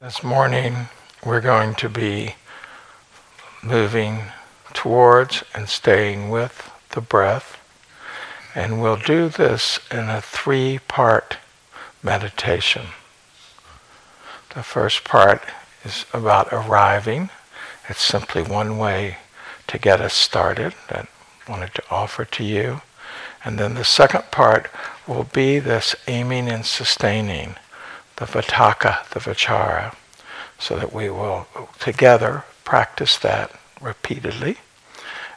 This morning we're going to be moving towards and staying with the breath. And we'll do this in a three part meditation. The first part is about arriving. It's simply one way to get us started that I wanted to offer to you. And then the second part will be this aiming and sustaining the Vitakka, the Vichara, so that we will together practice that repeatedly.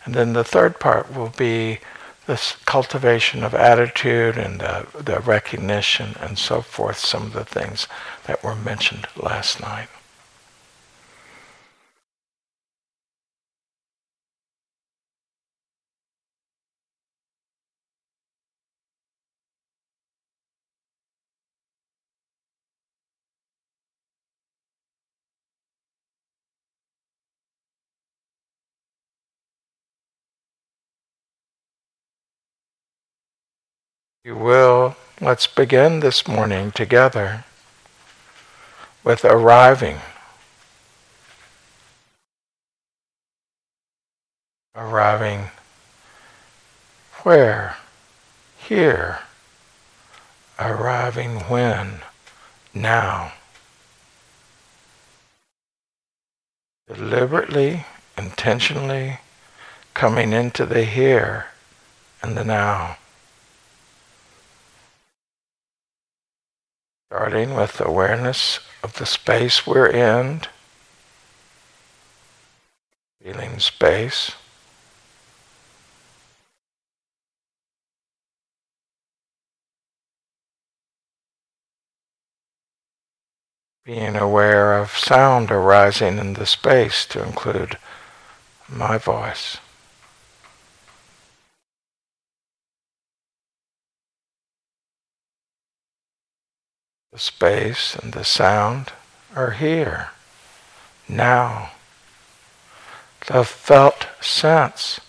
And then the third part will be this cultivation of attitude and the, the recognition and so forth, some of the things that were mentioned last night. You will, let's begin this morning together with arriving. Arriving where? Here. Arriving when? Now. Deliberately, intentionally coming into the here and the now. Starting with awareness of the space we're in, feeling space. Being aware of sound arising in the space to include my voice. The space and the sound are here, now. The felt sense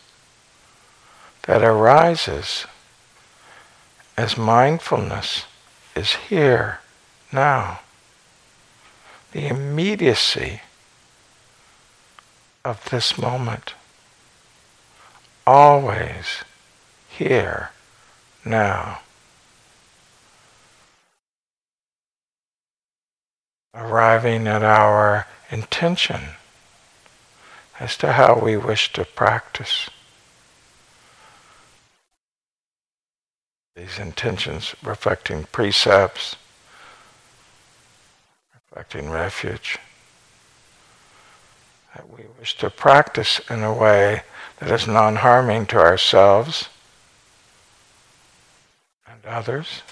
that arises as mindfulness is here, now. The immediacy of this moment, always here, now. Arriving at our intention as to how we wish to practice. These intentions reflecting precepts, reflecting refuge, that we wish to practice in a way that is non harming to ourselves and others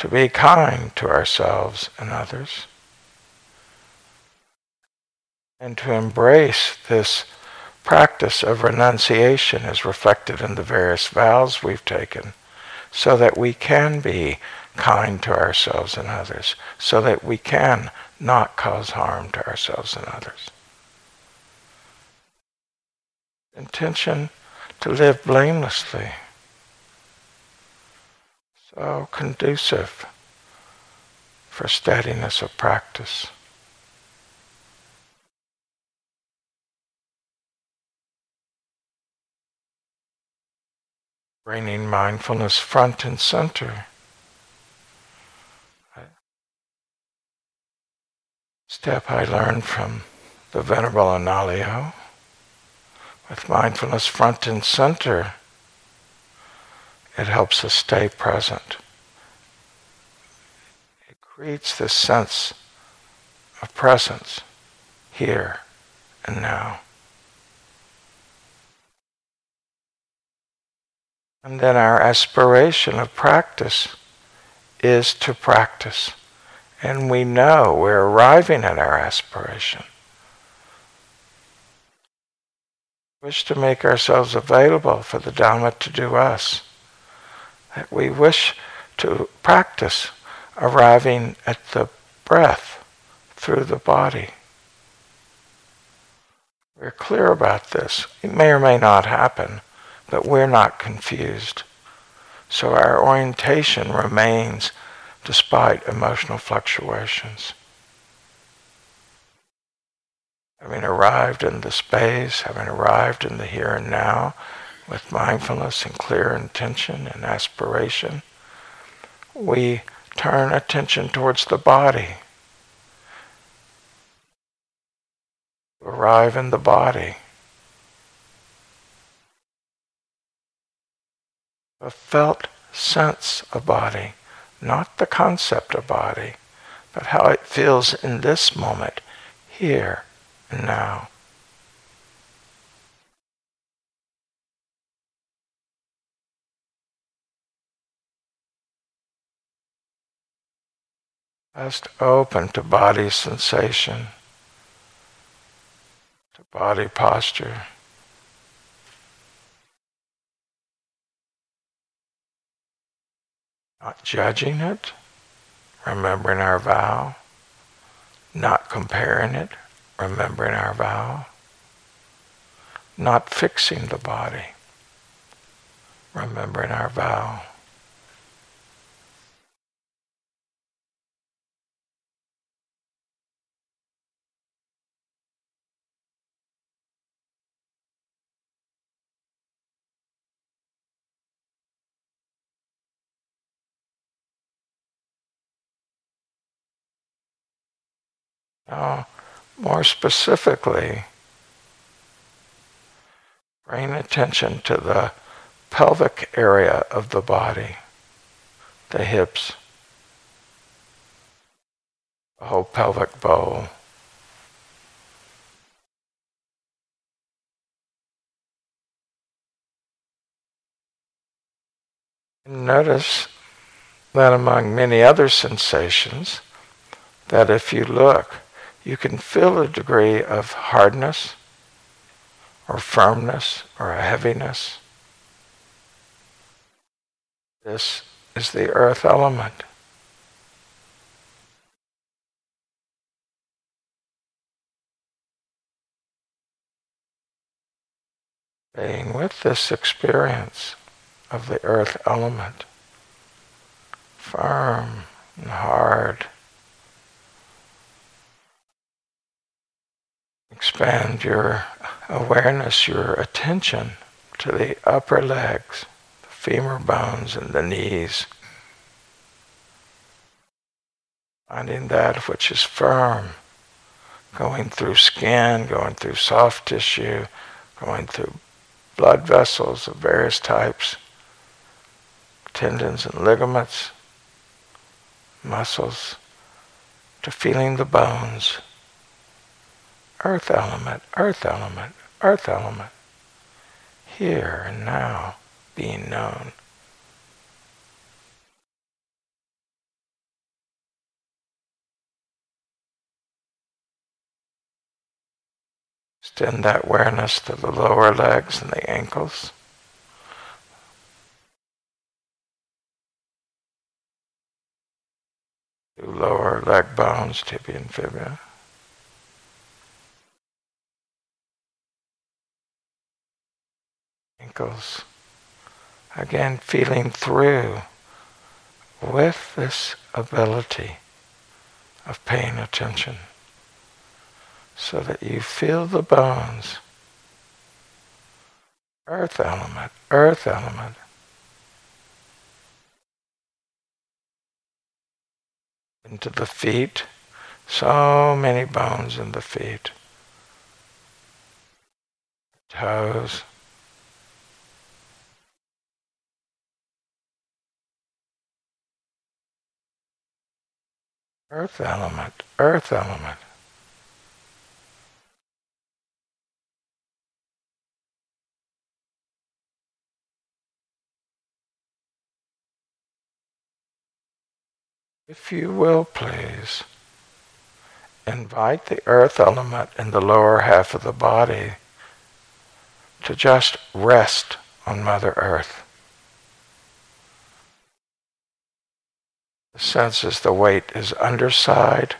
to be kind to ourselves and others, and to embrace this practice of renunciation as reflected in the various vows we've taken, so that we can be kind to ourselves and others, so that we can not cause harm to ourselves and others. Intention to live blamelessly so conducive for steadiness of practice. Bringing mindfulness front and center. Step I learned from the Venerable Analayo. With mindfulness front and center, it helps us stay present. It creates this sense of presence here and now. And then our aspiration of practice is to practice. And we know we're arriving at our aspiration. We Wish to make ourselves available for the Dhamma to do us that we wish to practice arriving at the breath through the body. We're clear about this. It may or may not happen, but we're not confused. So our orientation remains despite emotional fluctuations. Having arrived in the space, having arrived in the here and now with mindfulness and clear intention and aspiration, we turn attention towards the body. Arrive in the body. A felt sense of body, not the concept of body, but how it feels in this moment, here and now. Just open to body sensation, to body posture. Not judging it, remembering our vow, not comparing it, remembering our vow, not fixing the body, remembering our vow. Now, more specifically, bring attention to the pelvic area of the body, the hips, the whole pelvic bowl. Notice that among many other sensations, that if you look, you can feel a degree of hardness or firmness or a heaviness. This is the earth element. Being with this experience of the earth element, firm and hard. Expand your awareness, your attention to the upper legs, the femur bones, and the knees. Finding that which is firm, going through skin, going through soft tissue, going through blood vessels of various types, tendons and ligaments, muscles, to feeling the bones earth element, earth element, earth element, here and now being known. Extend that awareness to the lower legs and the ankles. lower leg bones, tibia and fibula. Ankles. Again, feeling through with this ability of paying attention so that you feel the bones. Earth element, earth element. Into the feet, so many bones in the feet. Toes. Earth element, earth element. If you will, please, invite the earth element in the lower half of the body to just rest on Mother Earth. The sense is the weight is underside.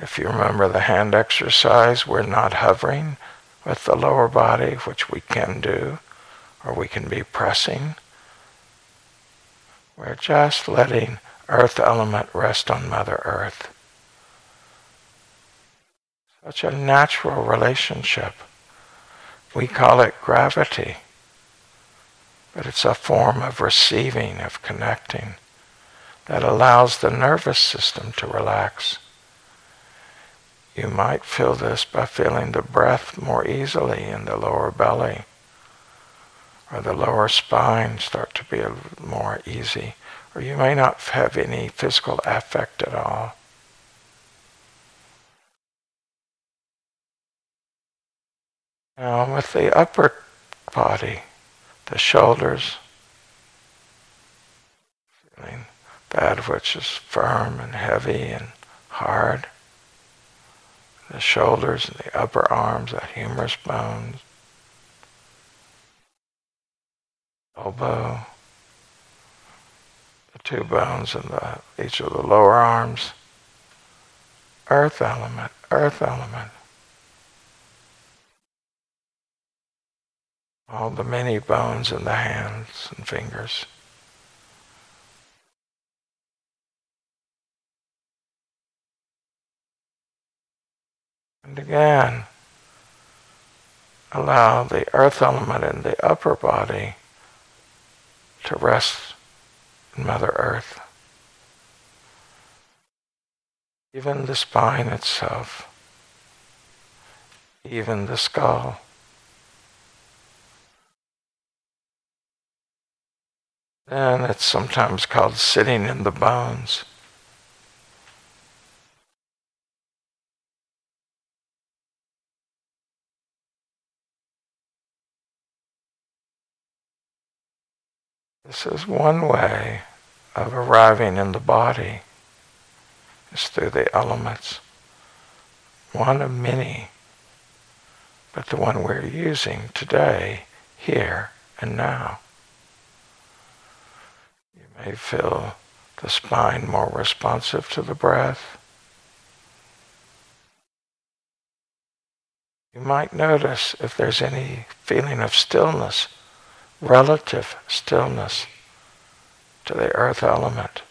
If you remember the hand exercise, we're not hovering with the lower body, which we can do, or we can be pressing. We're just letting earth element rest on Mother Earth. such a natural relationship. We call it gravity, but it's a form of receiving, of connecting, that allows the nervous system to relax. You might feel this by feeling the breath more easily in the lower belly, or the lower spine start to be more easy, or you may not have any physical affect at all. Now with the upper body, the shoulders, feeling that which is firm and heavy and hard, the shoulders and the upper arms, the humerus bones, elbow, the two bones in the each of the lower arms, earth element, earth element. all the many bones in the hands and fingers. And again, allow the earth element in the upper body to rest in Mother Earth. Even the spine itself, even the skull. And it's sometimes called sitting in the bones. This is one way of arriving in the body, is through the elements. One of many, but the one we're using today, here and now You may feel the spine more responsive to the breath. You might notice if there's any feeling of stillness, relative stillness to the earth element.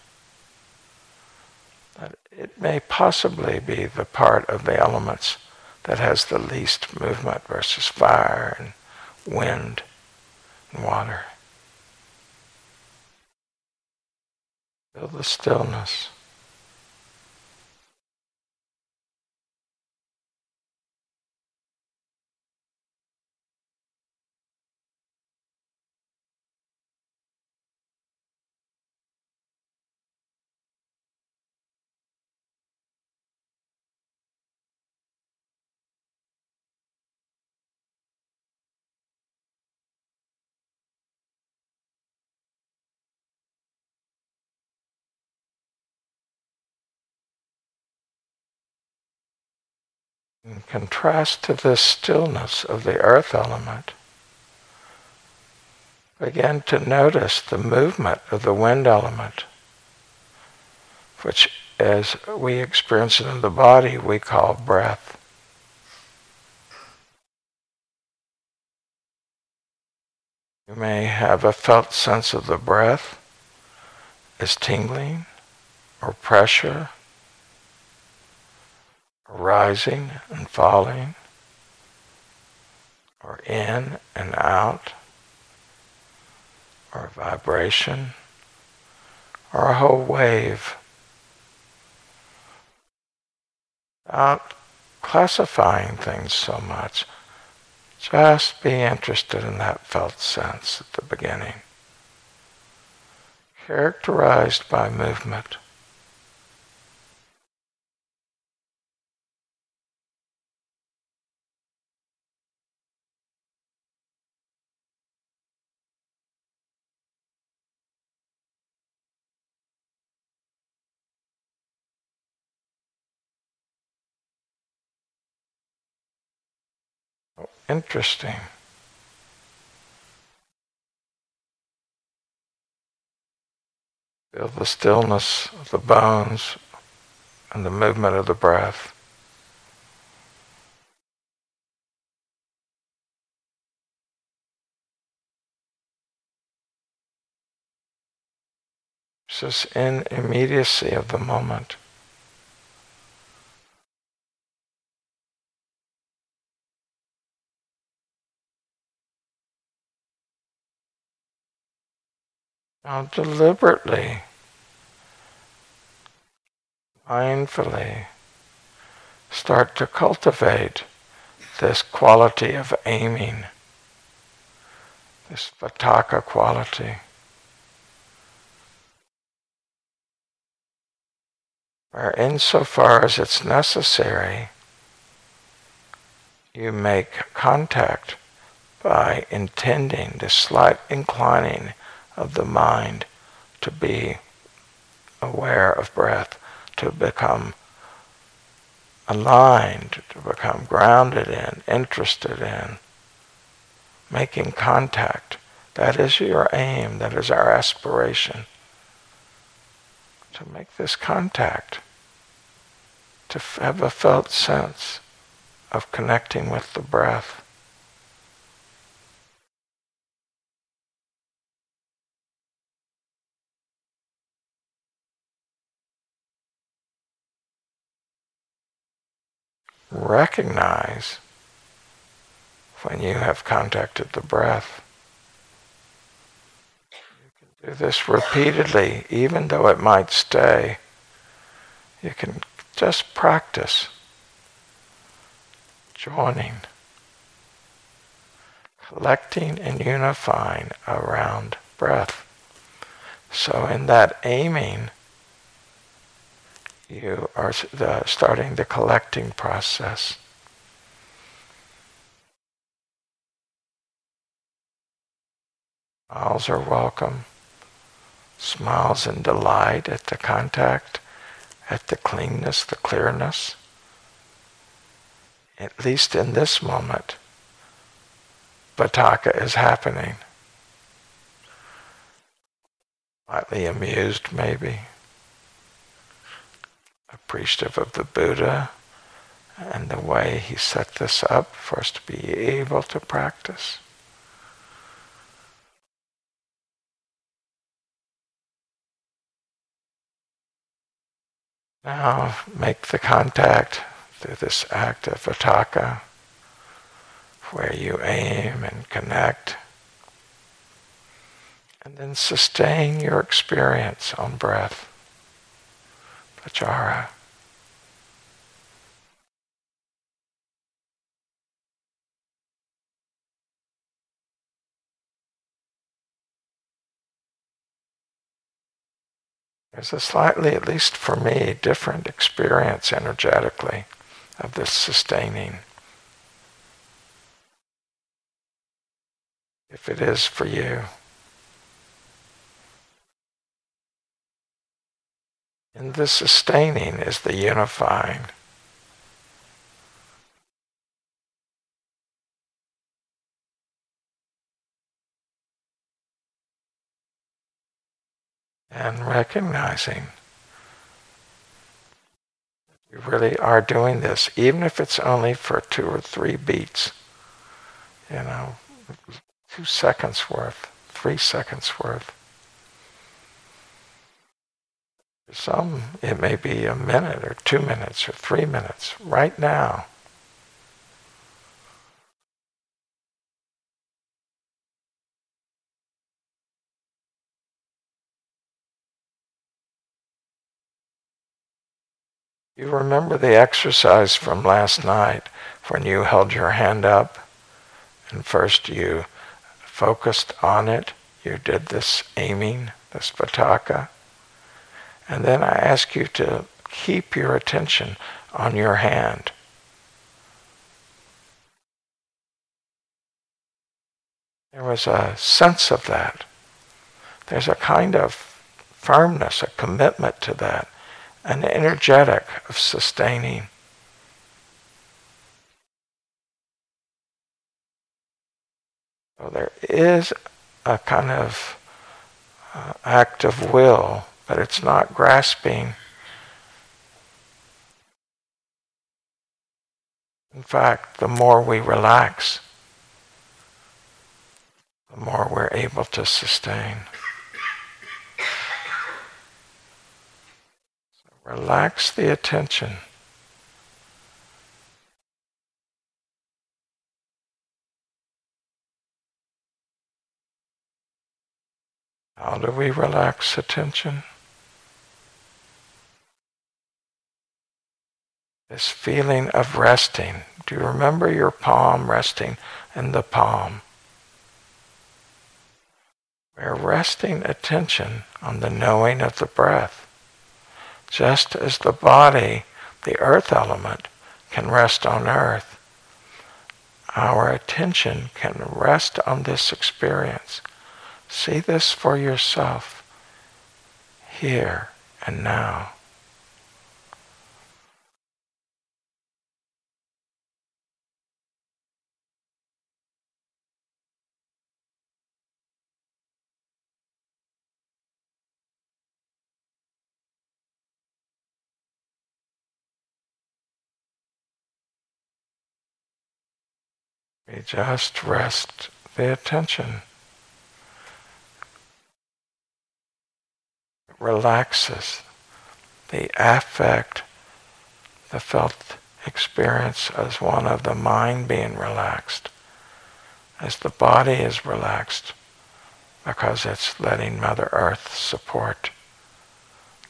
It may possibly be the part of the elements that has the least movement versus fire and wind and water. Feel the stillness. In contrast to the stillness of the earth element, begin to notice the movement of the wind element, which, as we experience it in the body, we call breath. You may have a felt sense of the breath as tingling or pressure rising and falling, or in and out, or vibration, or a whole wave. Without classifying things so much, just be interested in that felt sense at the beginning, characterized by movement. Interesting. Feel the stillness of the bones and the movement of the breath. Just in immediacy of the moment. Now deliberately, mindfully. Start to cultivate this quality of aiming, this vitakka quality. Where insofar as it's necessary, you make contact by intending the slight inclining of the mind to be aware of breath, to become aligned, to become grounded in, interested in, making contact. That is your aim, that is our aspiration. To make this contact, to have a felt sense of connecting with the breath. Recognize when you have contacted the breath. You can do this repeatedly, even though it might stay. You can just practice joining, collecting and unifying around breath. So, in that aiming, you are the, starting the collecting process. Smiles are welcome. Smiles and delight at the contact, at the cleanness, the clearness. At least in this moment, Vitakka is happening. Slightly amused, maybe appreciative of the Buddha and the way he set this up for us to be able to practice. Now make the contact through this act of vitakka, where you aim and connect, and then sustain your experience on breath. Vichara. There's a slightly, at least for me, different experience energetically of this sustaining. If it is for you. And the sustaining is the unifying. And recognizing you really are doing this, even if it's only for two or three beats, you know, two seconds worth, three seconds worth. Some, it may be a minute or two minutes or three minutes. Right now. You remember the exercise from last night when you held your hand up and first you focused on it, you did this aiming, this vitakka, and then I ask you to keep your attention on your hand. There was a sense of that. There's a kind of firmness, a commitment to that, an energetic of sustaining. So there is a kind of uh, act of will but it's not grasping. In fact, the more we relax, the more we're able to sustain. So relax the attention. How do we relax attention? This feeling of resting. Do you remember your palm resting in the palm? We're resting attention on the knowing of the breath. Just as the body, the earth element, can rest on earth, our attention can rest on this experience. See this for yourself, here and now. We just rest the attention. It relaxes the affect, the felt experience as one of the mind being relaxed, as the body is relaxed because it's letting Mother Earth support.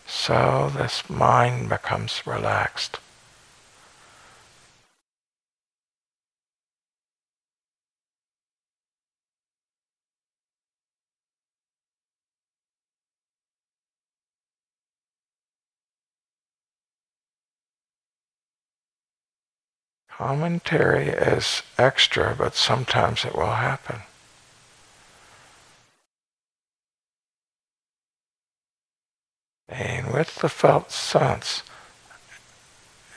So this mind becomes relaxed. Commentary is extra, but sometimes it will happen. And with the felt sense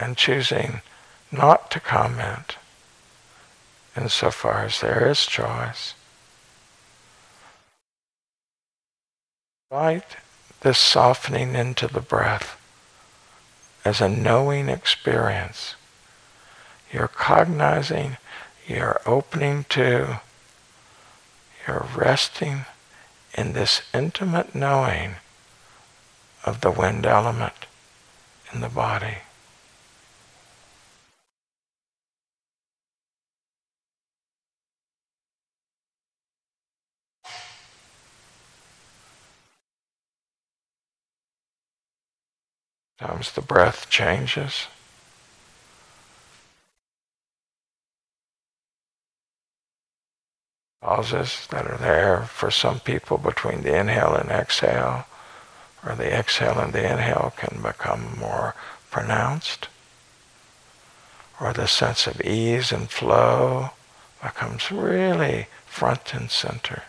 and choosing not to comment insofar as there is choice. Invite this softening into the breath as a knowing experience. You're cognizing, you're opening to, you're resting in this intimate knowing of the wind element in the body. Sometimes the breath changes. Pauses that are there for some people between the inhale and exhale, or the exhale and the inhale can become more pronounced, or the sense of ease and flow becomes really front and center.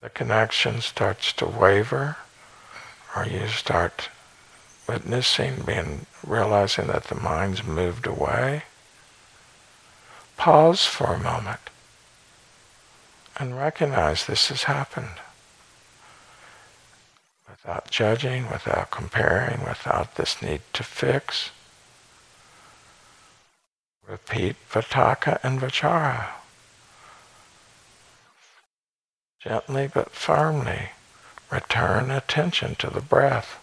The connection starts to waver, or you start witnessing, being realizing that the mind's moved away, pause for a moment and recognize this has happened. Without judging, without comparing, without this need to fix. Repeat Vitakka and Vichara. Gently but firmly return attention to the breath.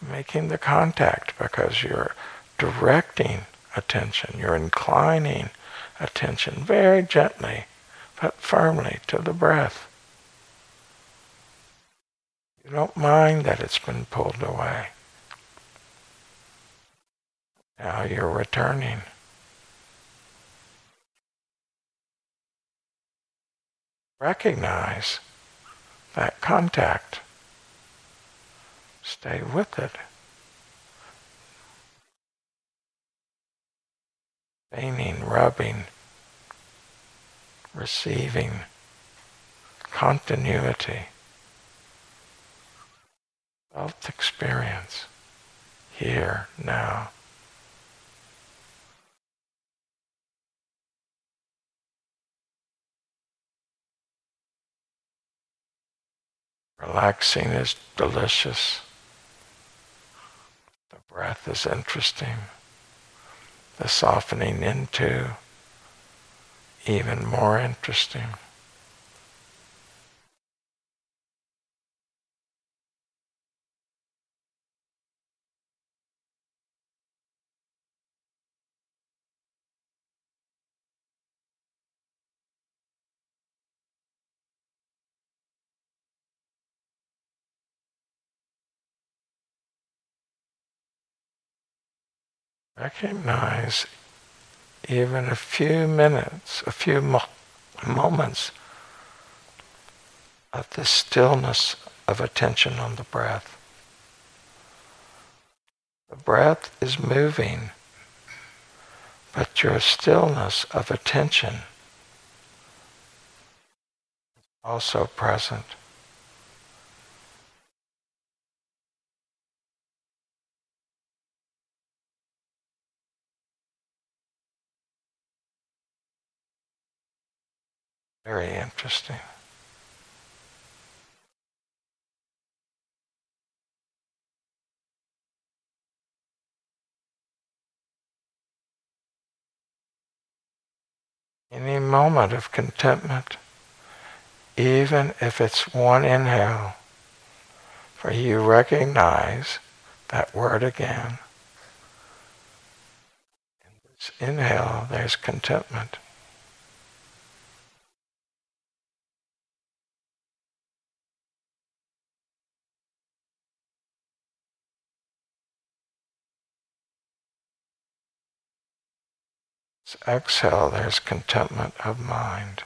making the contact because you're directing attention, you're inclining attention very gently but firmly to the breath. You don't mind that it's been pulled away. Now you're returning. Recognize that contact. Stay with it. Feigning, rubbing, receiving continuity, felt experience here, now. Relaxing is delicious. The breath is interesting. The softening into even more interesting. Recognize even a few minutes, a few mo- moments of the stillness of attention on the breath. The breath is moving, but your stillness of attention is also present. Very interesting. Any moment of contentment, even if it's one inhale, for you recognize that word again. In this inhale, there's contentment. Exhale, there's contentment of mind.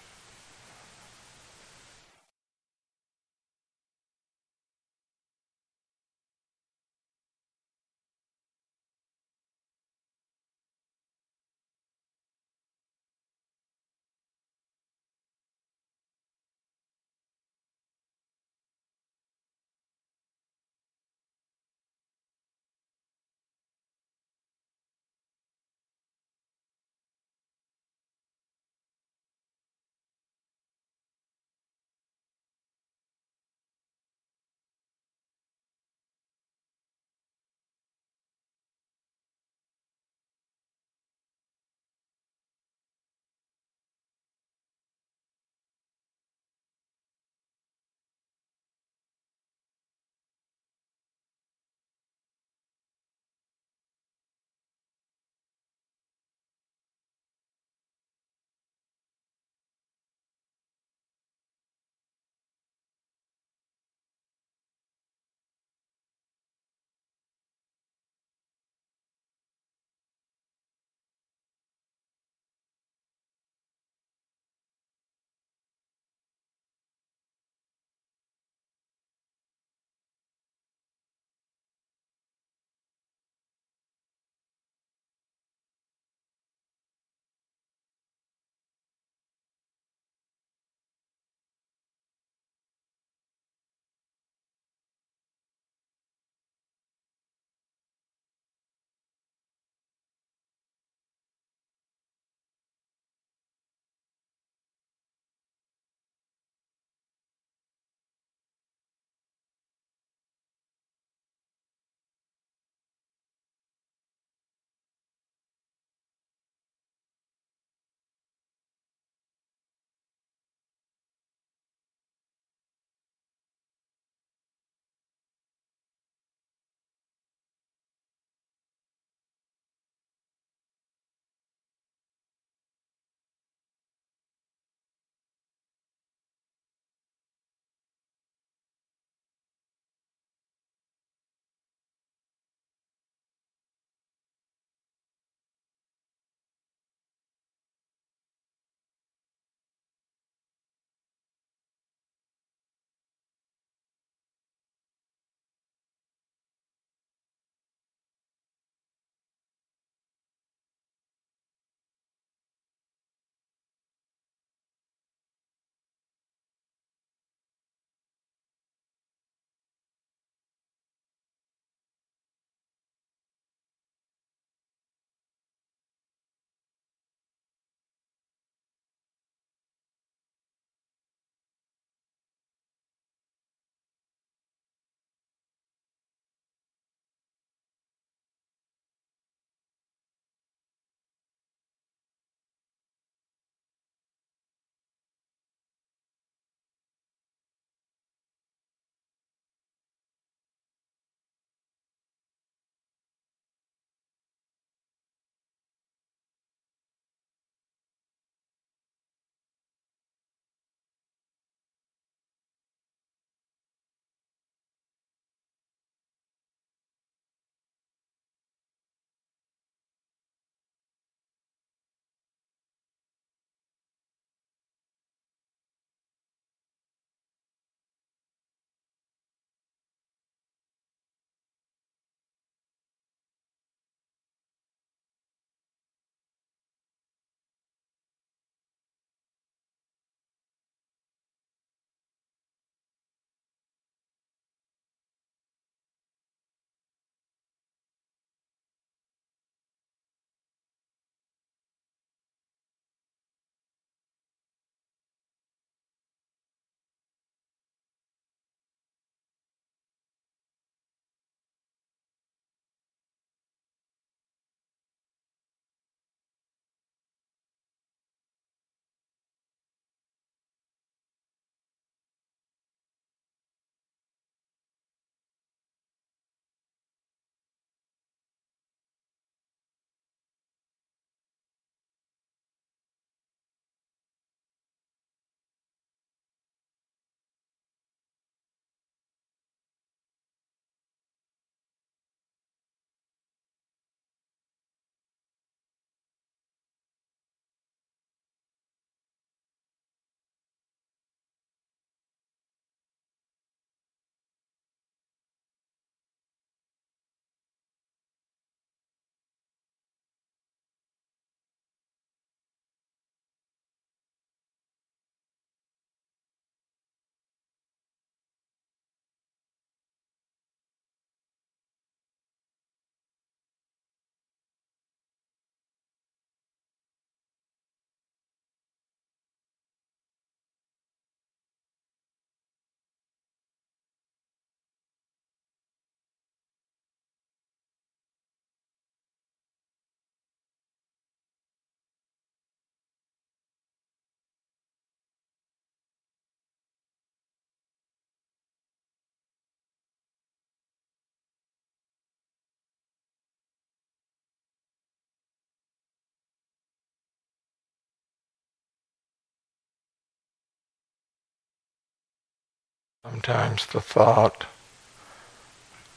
Sometimes the thought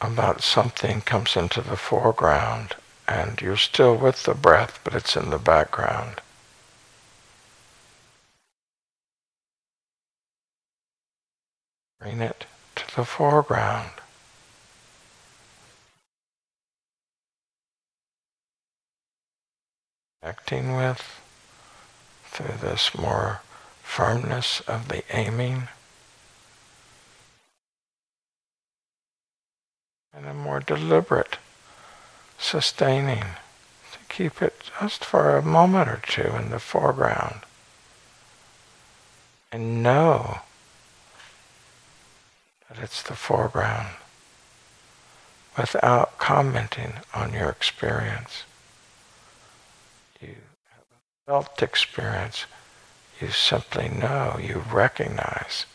about something comes into the foreground and you're still with the breath, but it's in the background. Bring it to the foreground. Acting with through this more firmness of the aiming and a more deliberate sustaining to keep it just for a moment or two in the foreground and know that it's the foreground without commenting on your experience. You have a felt experience. You simply know, you recognize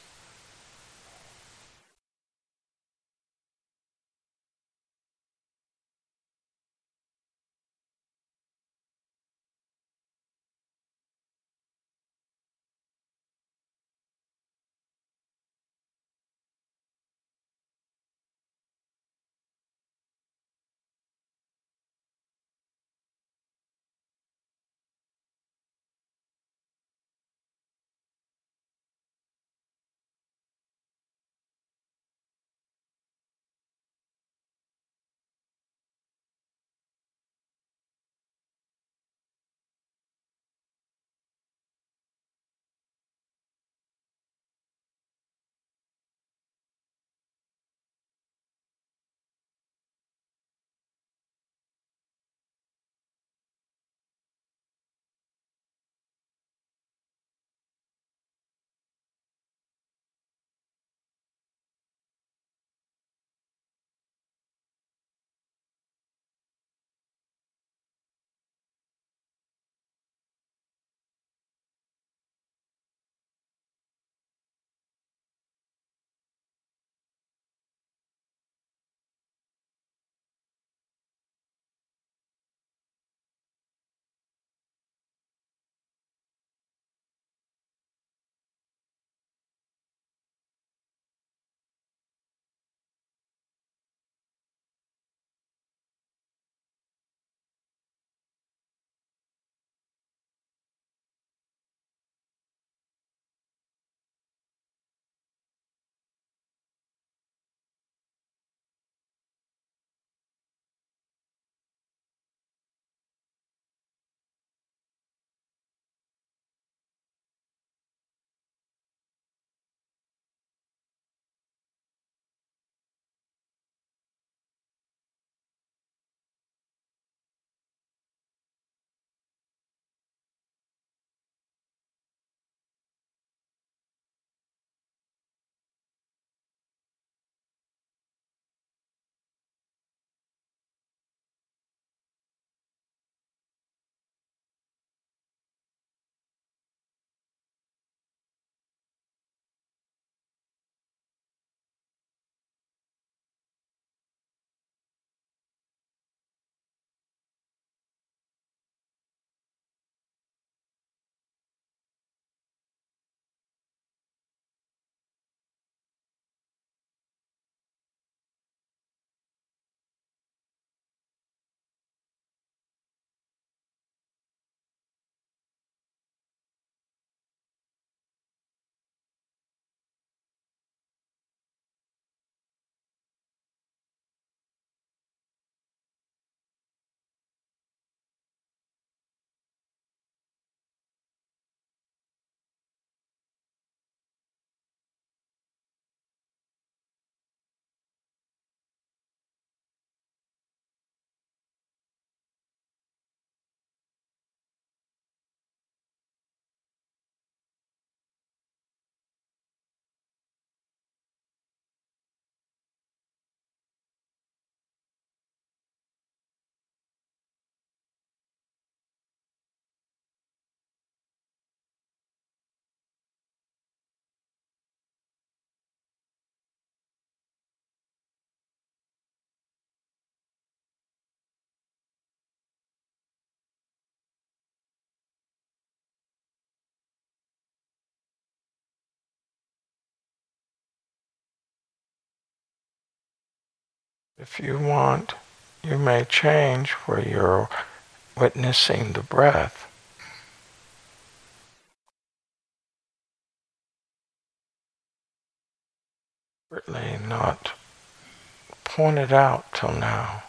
If you want, you may change where you're witnessing the breath. Certainly not pointed out till now.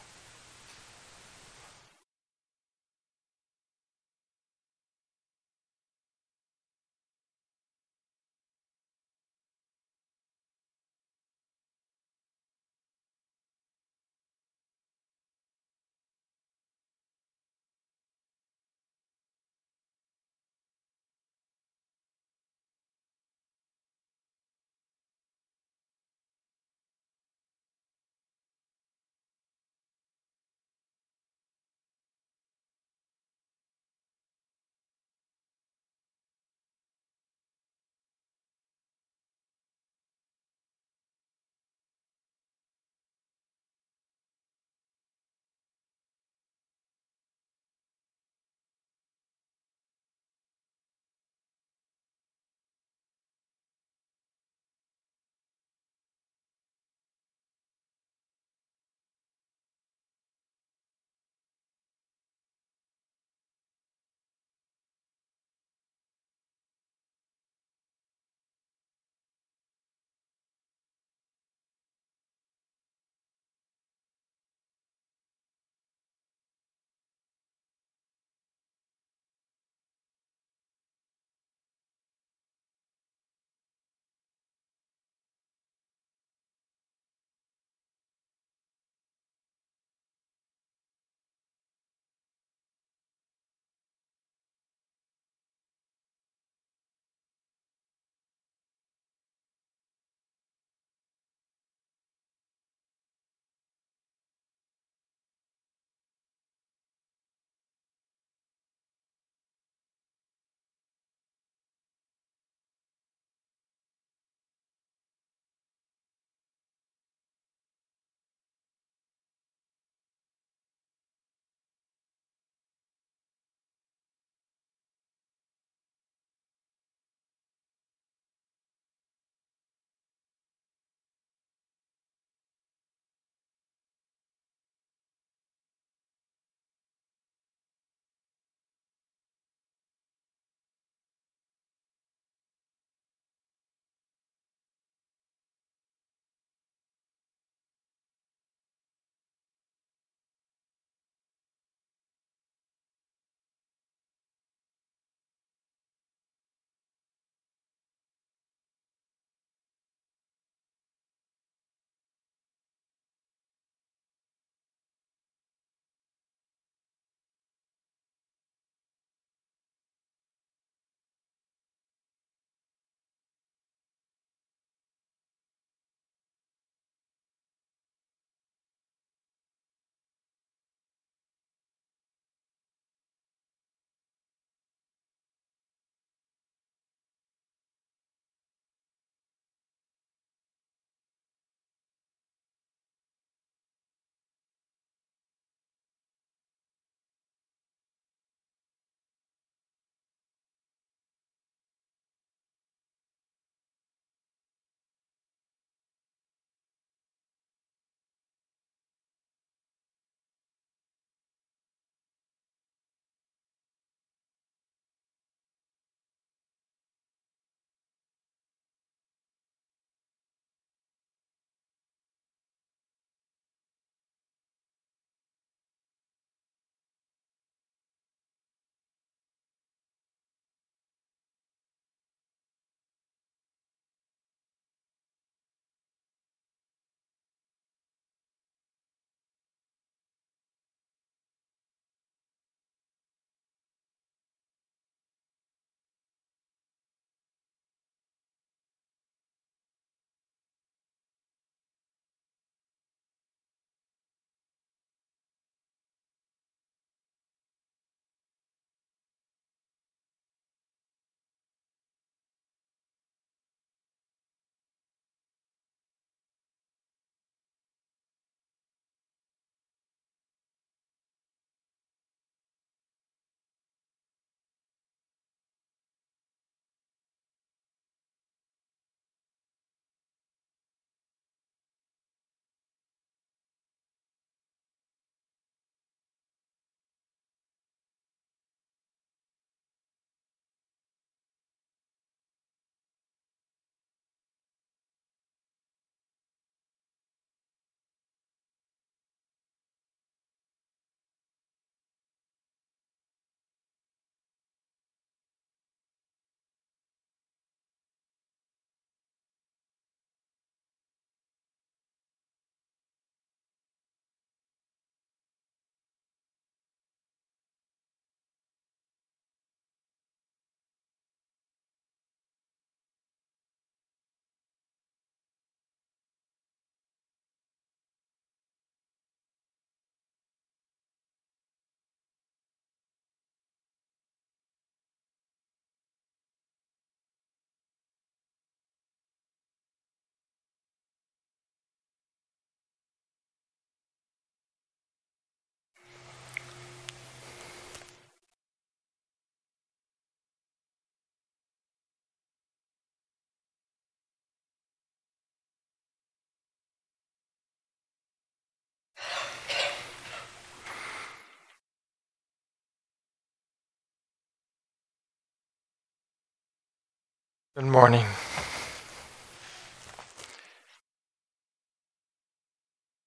Good morning.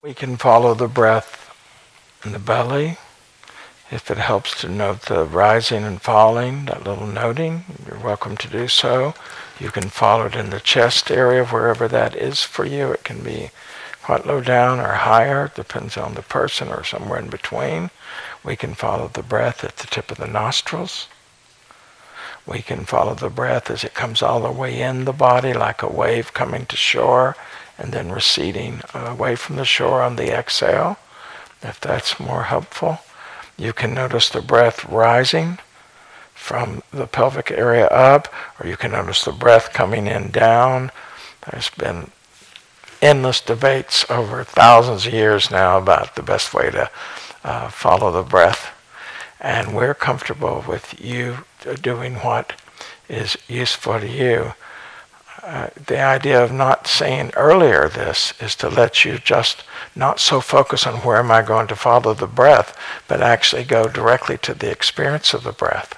We can follow the breath in the belly. If it helps to note the rising and falling, that little noting, you're welcome to do so. You can follow it in the chest area, wherever that is for you. It can be quite low down or higher, depends on the person, or somewhere in between. We can follow the breath at the tip of the nostrils. We can follow the breath as it comes all the way in the body, like a wave coming to shore and then receding away from the shore on the exhale, if that's more helpful. You can notice the breath rising from the pelvic area up, or you can notice the breath coming in down. There's been endless debates over thousands of years now about the best way to uh, follow the breath. And we're comfortable with you doing what is useful to you. Uh, the idea of not saying earlier this is to let you just not so focus on where am I going to follow the breath, but actually go directly to the experience of the breath.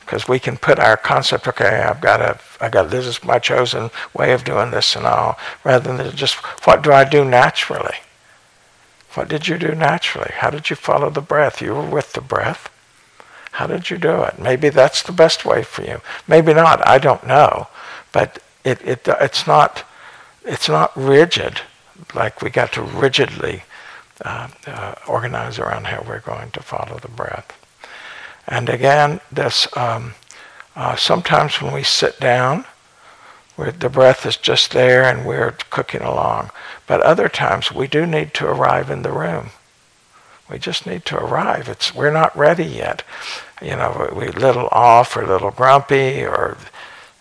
Because we can put our concept, okay, I've got to, I got this is my chosen way of doing this and all, rather than just what do I do naturally. What did you do naturally? How did you follow the breath? You were with the breath. How did you do it? Maybe that's the best way for you. Maybe not. I don't know. But it, it, it's, not, it's not rigid, like we got to rigidly uh, uh, organize around how we're going to follow the breath. And again, this um, uh, sometimes when we sit down, the breath is just there and we're cooking along. But other times we do need to arrive in the room. We just need to arrive. It's we're not ready yet. You know, we're a little off or a little grumpy or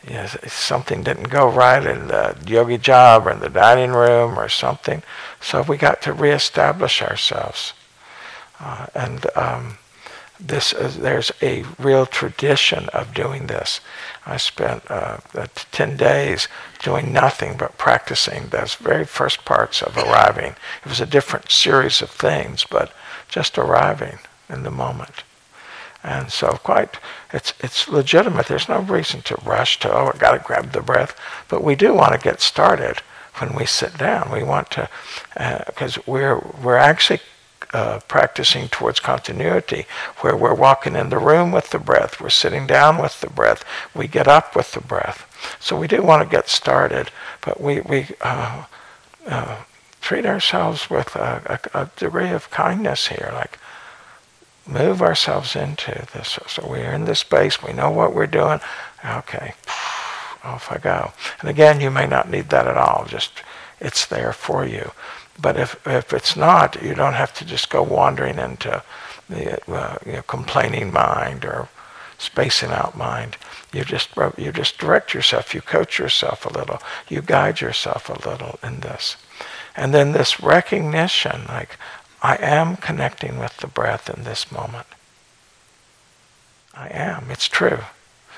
you know, something didn't go right in the yogi job or in the dining room or something. So we got to reestablish ourselves. Uh, and um, this is, there's a real tradition of doing this. I spent uh, 10 days doing nothing but practicing those very first parts of arriving. It was a different series of things, but just arriving in the moment. And so quite, it's, it's legitimate. There's no reason to rush to, oh, I've got to grab the breath. But we do want to get started when we sit down. We want to, because uh, we're, we're actually uh, practicing towards continuity, where we're walking in the room with the breath, we're sitting down with the breath, we get up with the breath. So we do want to get started, but we, we uh, uh, treat ourselves with a, a, a, degree of kindness here, like move ourselves into this. So we're in this space, we know what we're doing. Okay, off I go. And again, you may not need that at all, just it's there for you. But if, if it's not, you don't have to just go wandering into the uh, you know, complaining mind or spacing out mind. You just you just direct yourself. You coach yourself a little. You guide yourself a little in this, and then this recognition, like I am connecting with the breath in this moment. I am. It's true.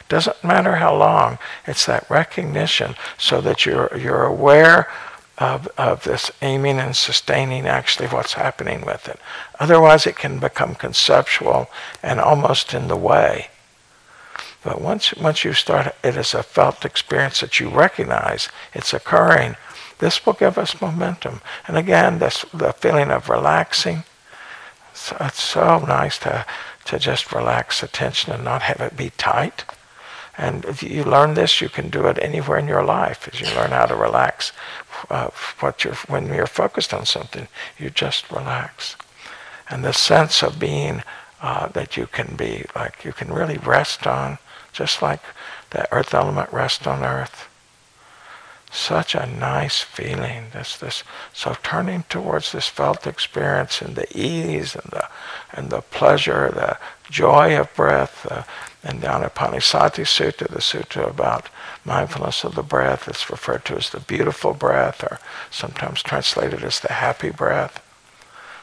Doesn't matter how long. It's that recognition, so that you're you're aware of, of this aiming and sustaining actually what's happening with it. Otherwise, it can become conceptual and almost in the way. But once, once you start it is a felt experience that you recognize it's occurring, this will give us momentum. And again, this the feeling of relaxing. So it's so nice to, to just relax the tension and not have it be tight. And if you learn this, you can do it anywhere in your life as you learn how to relax uh, what you're, when you're focused on something, you just relax. And the sense of being uh, that you can be, like you can really rest on, just like the earth element rests on earth. Such a nice feeling. This, this, so turning towards this felt experience and the ease and the, and the pleasure, the joy of breath, uh, and down at Anapanasati Sutta, the sutta about mindfulness of the breath, it's referred to as the beautiful breath, or sometimes translated as the happy breath.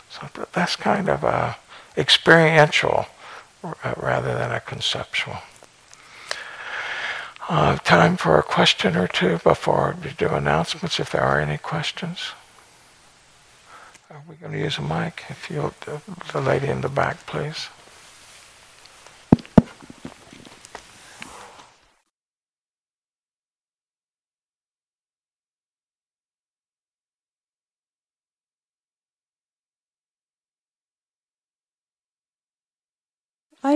So that's kind of a experiential uh, rather than a conceptual. Uh, time for a question or two before we do announcements, if there are any questions. Are we going to use a mic? If you'll, the lady in the back, please.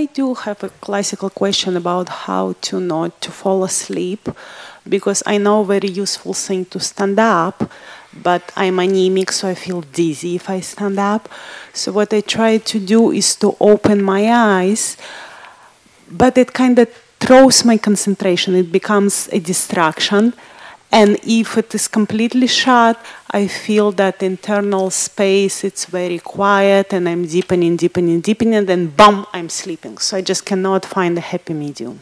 I do have a classical question about how to not to fall asleep because I know very useful thing to stand up, but I'm anemic, so I feel dizzy if I stand up. So what I try to do is to open my eyes, but it kind of throws my concentration. It becomes a distraction. And if it is completely shut, I feel that internal space, it's very quiet and I'm deepening, deepening, deepening, and then boom, I'm sleeping. So I just cannot find a happy medium.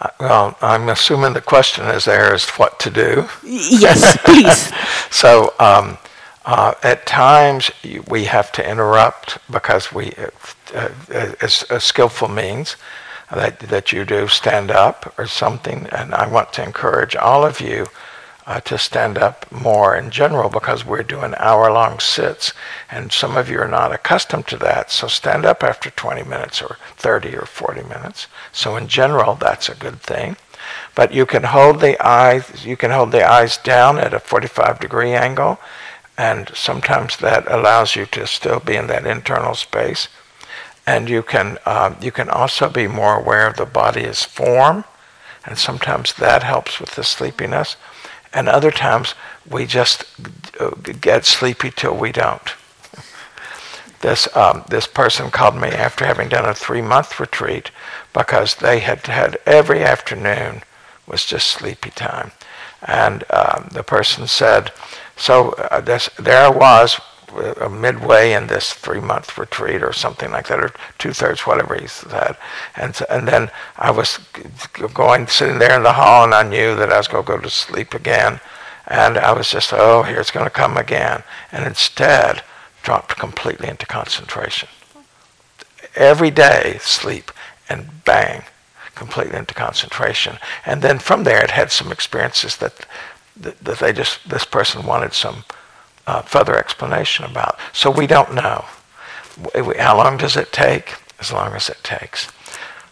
Uh, well, I'm assuming the question is there is what to do. Yes, please. so um, uh, at times we have to interrupt because we, uh, uh, as a skillful means, that, that you do stand up or something. And I want to encourage all of you uh, to stand up more in general because we're doing hour long sits. And some of you are not accustomed to that. So stand up after 20 minutes or 30 or 40 minutes. So in general, that's a good thing. But you can hold the eyes, you can hold the eyes down at a 45 degree angle. And sometimes that allows you to still be in that internal space and you can um, you can also be more aware of the body's form, and sometimes that helps with the sleepiness, and other times we just uh, get sleepy till we don't. This um, this person called me after having done a three month retreat because they had had every afternoon was just sleepy time, and um, the person said, so uh, this, there I was uh, midway in this three month retreat or something like that, or two thirds, whatever he said. And, and then I was going, sitting there in the hall, and I knew that I was going to go to sleep again. And I was just, oh, here it's going to come again. And instead, dropped completely into concentration. Every day, sleep, and bang, completely into concentration. And then from there, it had some experiences that, that, that they just, this person wanted some uh, further explanation about. So we don't know. How long does it take? As long as it takes.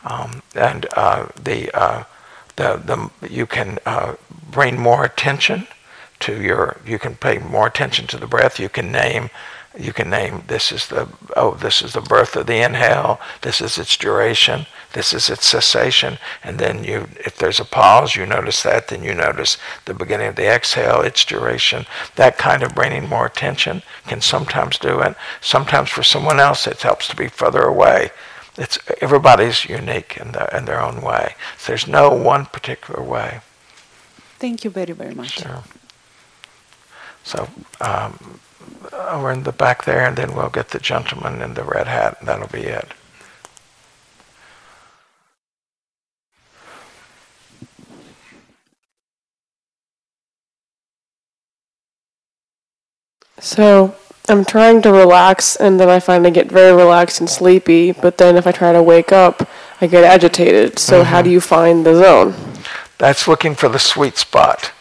Um, and uh, the, uh, the, the, you can uh, bring more attention to your, you can pay more attention to the breath. You can name you can name this is the oh this is the birth of the inhale this is its duration this is its cessation and then you if there's a pause you notice that then you notice the beginning of the exhale its duration. That kind of bringing more attention can sometimes do it. Sometimes for someone else it helps to be further away. It's everybody's unique in, the, in their own way. So there's no one particular way. Thank you very very much. Sure. So um, over in the back there, and then we'll get the gentleman in the red hat, and that'll be it. So I'm trying to relax, and then I find I get very relaxed and sleepy. But then if I try to wake up, I get agitated. So mm-hmm. how do you find the zone? That's looking for the sweet spot,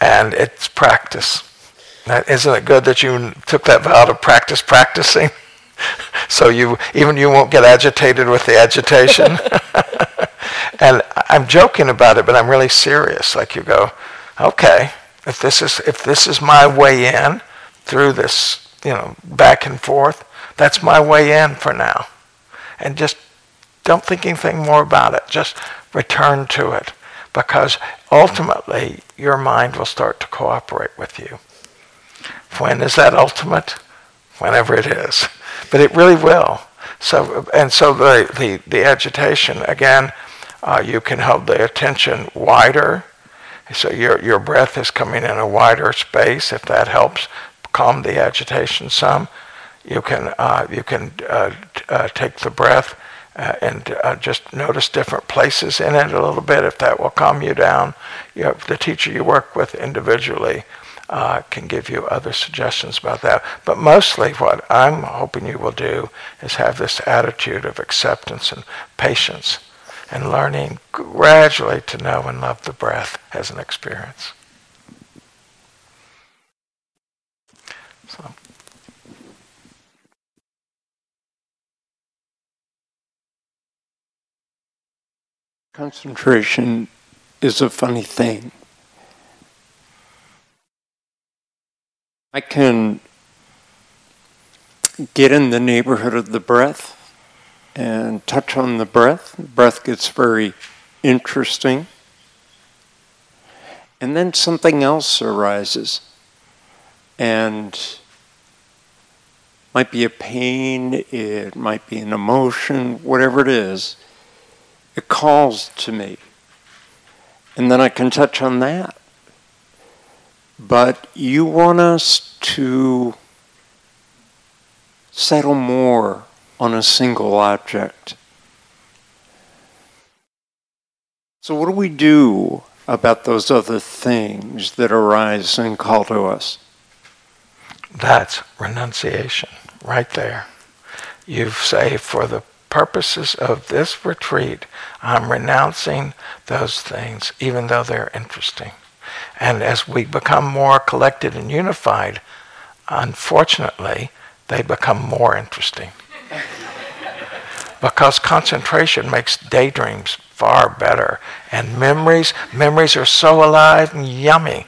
and it's practice. Isn't it good that you took that vow to practice practicing? so you even you won't get agitated with the agitation. and I'm joking about it, but I'm really serious. Like you go, okay, if this is if this is my way in through this, you know, back and forth, that's my way in for now. And just don't think anything more about it. Just return to it. Because ultimately your mind will start to cooperate with you. When is that ultimate? Whenever it is. But it really will. So, and so the, the, the agitation, again, uh, you can hold the attention wider. So your, your breath is coming in a wider space. If that helps calm the agitation some, you can, uh, you can uh, t- uh, take the breath uh, and uh, just notice different places in it a little bit if that will calm you down. You the teacher you work with individually uh, can give you other suggestions about that. But mostly, what I'm hoping you will do is have this attitude of acceptance and patience and learning gradually to know and love the breath as an experience. So. Concentration is a funny thing. I can get in the neighborhood of the breath and touch on the breath. The breath gets very interesting. And then something else arises. And might be a pain, it might be an emotion, whatever it is. It calls to me. And then I can touch on that. But you want us to settle more on a single object. So, what do we do about those other things that arise and call to us? That's renunciation right there. You say, for the purposes of this retreat, I'm renouncing those things, even though they're interesting. And as we become more collected and unified, unfortunately, they become more interesting. because concentration makes daydreams far better. And memories, memories are so alive and yummy.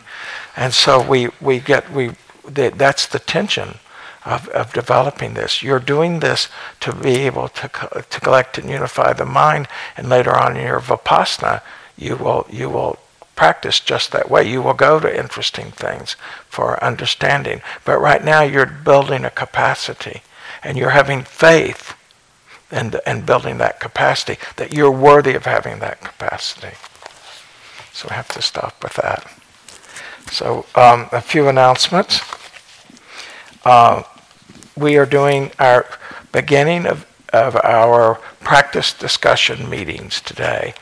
And so we, we get, we, that's the tension of, of developing this. You're doing this to be able to, to collect and unify the mind, and later on in your vipassana, you will, you will practice just that way. You will go to interesting things for understanding. But right now, you're building a capacity, and you're having faith and, and building that capacity, that you're worthy of having that capacity. So we have to stop with that. So um, a few announcements. Uh, we are doing our beginning of, of our practice discussion meetings today.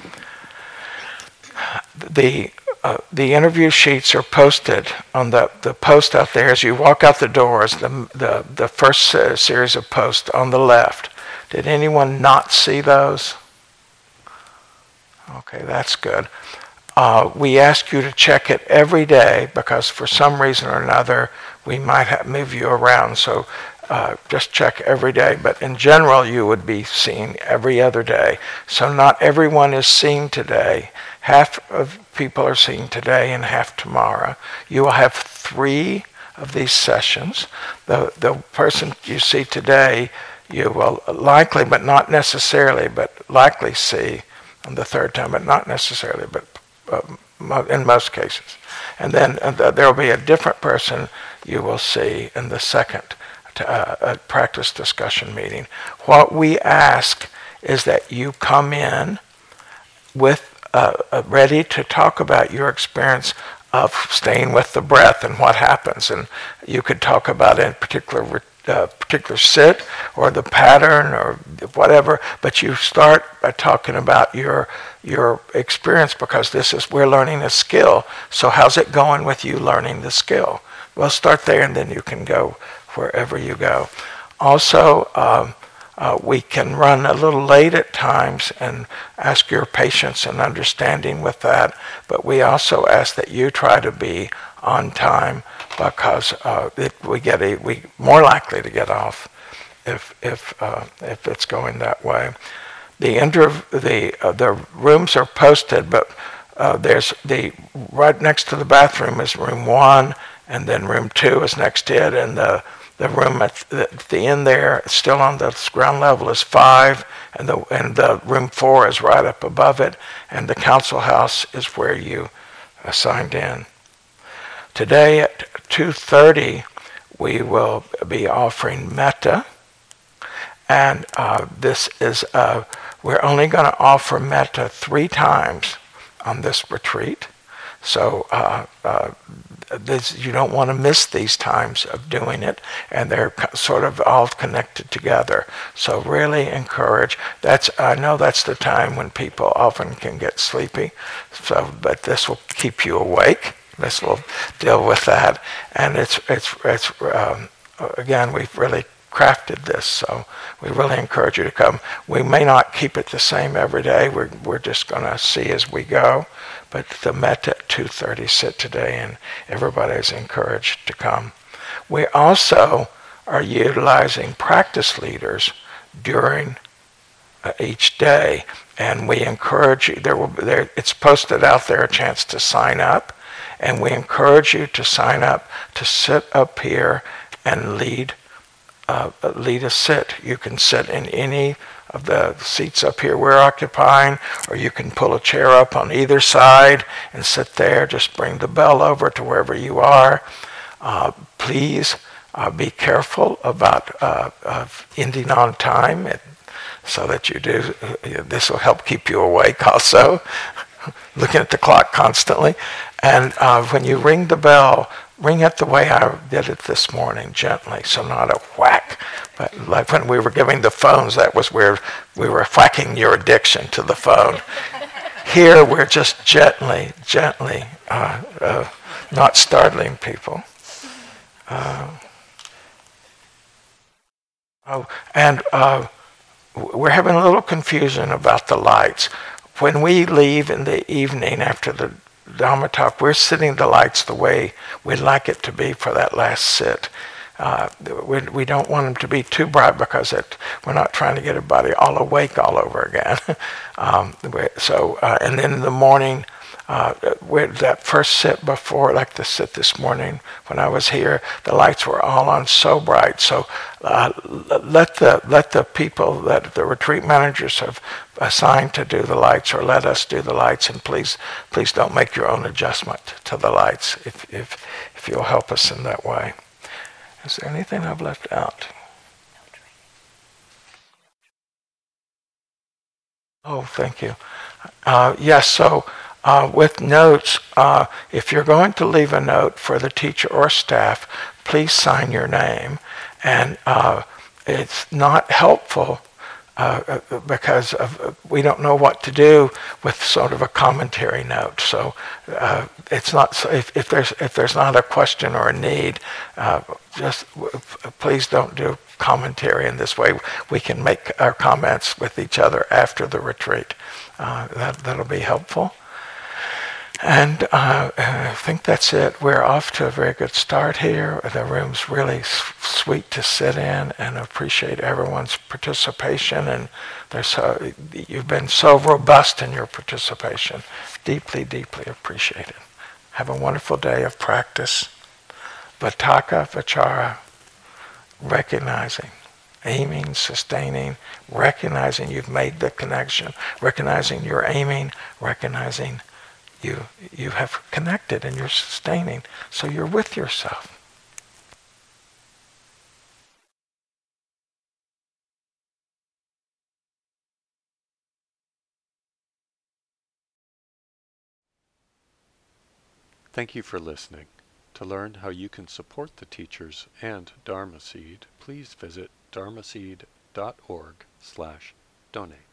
The uh, the interview sheets are posted on the, the post out there as you walk out the doors. The the the first uh, series of posts on the left. Did anyone not see those? Okay, that's good. Uh, we ask you to check it every day because for some reason or another we might have, move you around. So uh, just check every day, but in general, you would be seen every other day. So not everyone is seen today. Half of people are seen today and half tomorrow. You will have three of these sessions. The, the person you see today, you will likely, but not necessarily, but likely see on the third time, but not necessarily, but uh, in most cases. And then uh, there will be a different person you will see in the second uh, a practice discussion meeting. What we ask is that you come in with uh, uh, ready to talk about your experience of staying with the breath and what happens. And you could talk about a particular uh, particular sit or the pattern or whatever, but you start by talking about your your experience because this is we're learning a skill. So how's it going with you learning the skill? Well, start there and then you can go wherever you go. Also, um, uh, we can run a little late at times and ask your patience and understanding with that, but we also ask that you try to be on time because uh, it, we get a, we more likely to get off if if uh, if it's going that way. The inter- the uh, the rooms are posted, but uh, there's the right next to the bathroom is room one, and then room two is next to it, and the the room at the, end there, still on the ground level, is five, and the and the room four is right up above it, and the council house is where you are signed in. Today at 2:30, we will be offering metta, and uh, this is uh, we're only going to offer metta three times on this retreat. So uh, uh this, you don't want to miss these times of doing it, and they're sort of all connected together. So really encourage. That's I know that's the time when people often can get sleepy. So, but this will keep you awake. This will deal with that, and it's it's it's um, again we've really crafted this. So we really encourage you to come. We may not keep it the same every day. We're, we're just going to see as we go. But the Met at 2.30 sit today, and everybody is encouraged to come. We also are utilizing practice leaders during uh, each day, and we encourage you. There will be, there, it's posted out there a chance to sign up, and we encourage you to sign up to sit up here and lead uh, lead a sit. You can sit in any of the seats up here we're occupying, or you can pull a chair up on either side and sit there. Just bring the bell over to wherever you are. Uh, please uh, be careful about uh, ending on time it, so that you do. uh, This will help keep you awake also, looking at the clock constantly. And uh, when you ring the bell, ring it the way I did it this morning, gently, so not a whack. But like when we were giving the phones, that was where we were whacking your addiction to the phone. Here, we're just gently, gently, uh, uh, not startling people. Uh, oh, and uh, we're having a little confusion about the lights. When we leave in the evening after the Dharma we're sitting the lights the way we'd like it to be for that last sit. Uh, we, we don't want them to be too bright because it, we're not trying to get everybody all awake all over again. um, so, uh, and then in the morning, uh, that first sit before, like the sit this morning when I was here, the lights were all on so bright. So uh, let the let the people that the retreat managers have assigned to do the lights, or let us do the lights, and please please don't make your own adjustment to the lights if if if you'll help us in that way. Is there anything I've left out? Oh, thank you. Uh, yes, so uh, with notes, uh, if you're going to leave a note for the teacher or staff, please sign your name. And uh, it's not helpful uh, uh, because of, we don't know what to do with sort of a commentary note. So uh, it's not so if, if there's if there's not a question or a need, just please don't do commentary in this way. We can make our comments with each other after the retreat. Uh, that that'll be helpful. And uh, I think that's it. We're off to a very good start here. The room's really s- sweet to sit in, and appreciate everyone's participation. And there's so, you've been so robust in your participation. Deeply, deeply appreciated. Have a wonderful day of practice. Vitakka Vicara, recognizing, aiming, sustaining, recognizing you've made the connection, recognizing you're aiming, recognizing you you have connected and you're sustaining so you're with yourself Thank you for listening. To learn how you can support the teachers and Dharma Seed, please visit dharmaseed.org slash donate.